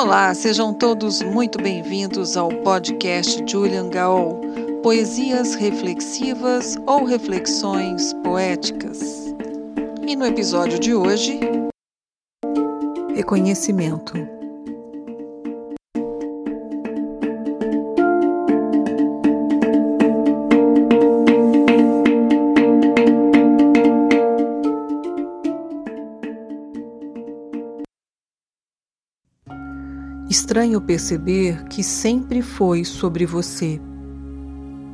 Olá, sejam todos muito bem-vindos ao podcast Julian Gaol, Poesias Reflexivas ou Reflexões Poéticas. E no episódio de hoje, Reconhecimento. Estranho perceber que sempre foi sobre você.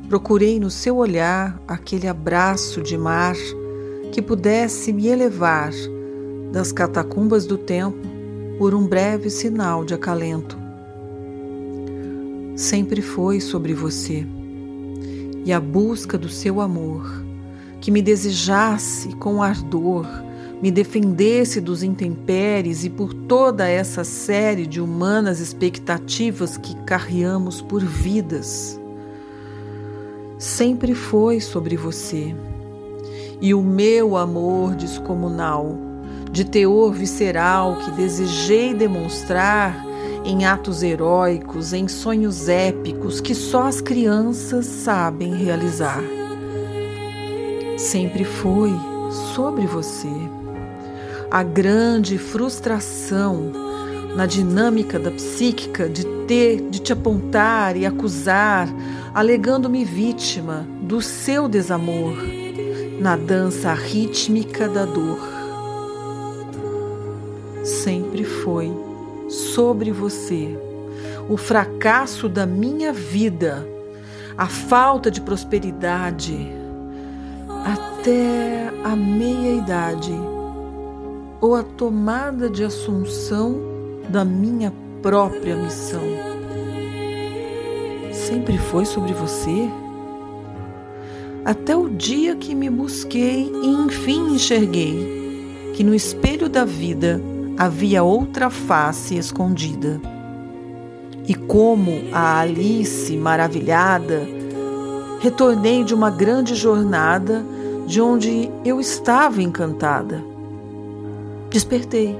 Procurei no seu olhar aquele abraço de mar que pudesse me elevar das catacumbas do tempo por um breve sinal de acalento. Sempre foi sobre você e a busca do seu amor que me desejasse com ardor me defendesse dos intempéries e por toda essa série de humanas expectativas que carreamos por vidas. Sempre foi sobre você. E o meu amor descomunal, de teor visceral que desejei demonstrar em atos heróicos, em sonhos épicos que só as crianças sabem realizar. Sempre foi sobre você a grande frustração na dinâmica da psíquica de ter, de te apontar e acusar, alegando-me vítima do seu desamor na dança rítmica da dor. Sempre foi sobre você o fracasso da minha vida, a falta de prosperidade, até a meia-idade ou a tomada de assunção da minha própria missão. Sempre foi sobre você? Até o dia que me busquei e enfim enxerguei que no espelho da vida havia outra face escondida. E como a Alice maravilhada, retornei de uma grande jornada de onde eu estava encantada despertei.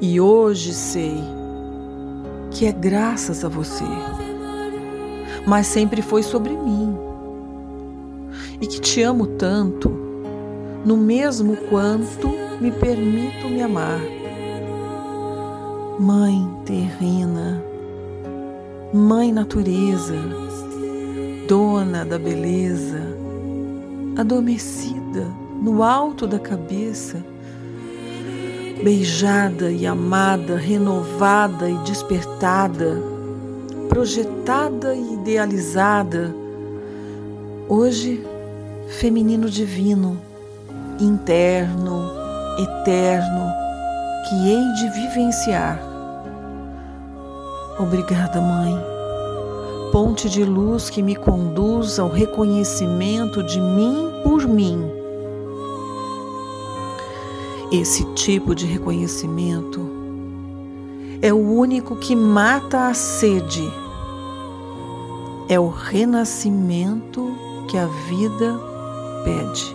E hoje sei que é graças a você, mas sempre foi sobre mim. E que te amo tanto, no mesmo quanto me permito me amar. Mãe terrena, Mãe natureza, dona da beleza, adormecida no alto da cabeça beijada e amada, renovada e despertada, projetada e idealizada, hoje feminino divino, interno, eterno, que hei de vivenciar. Obrigada, Mãe, ponte de luz que me conduz ao reconhecimento de mim por mim esse tipo de reconhecimento é o único que mata a sede, é o renascimento que a vida pede.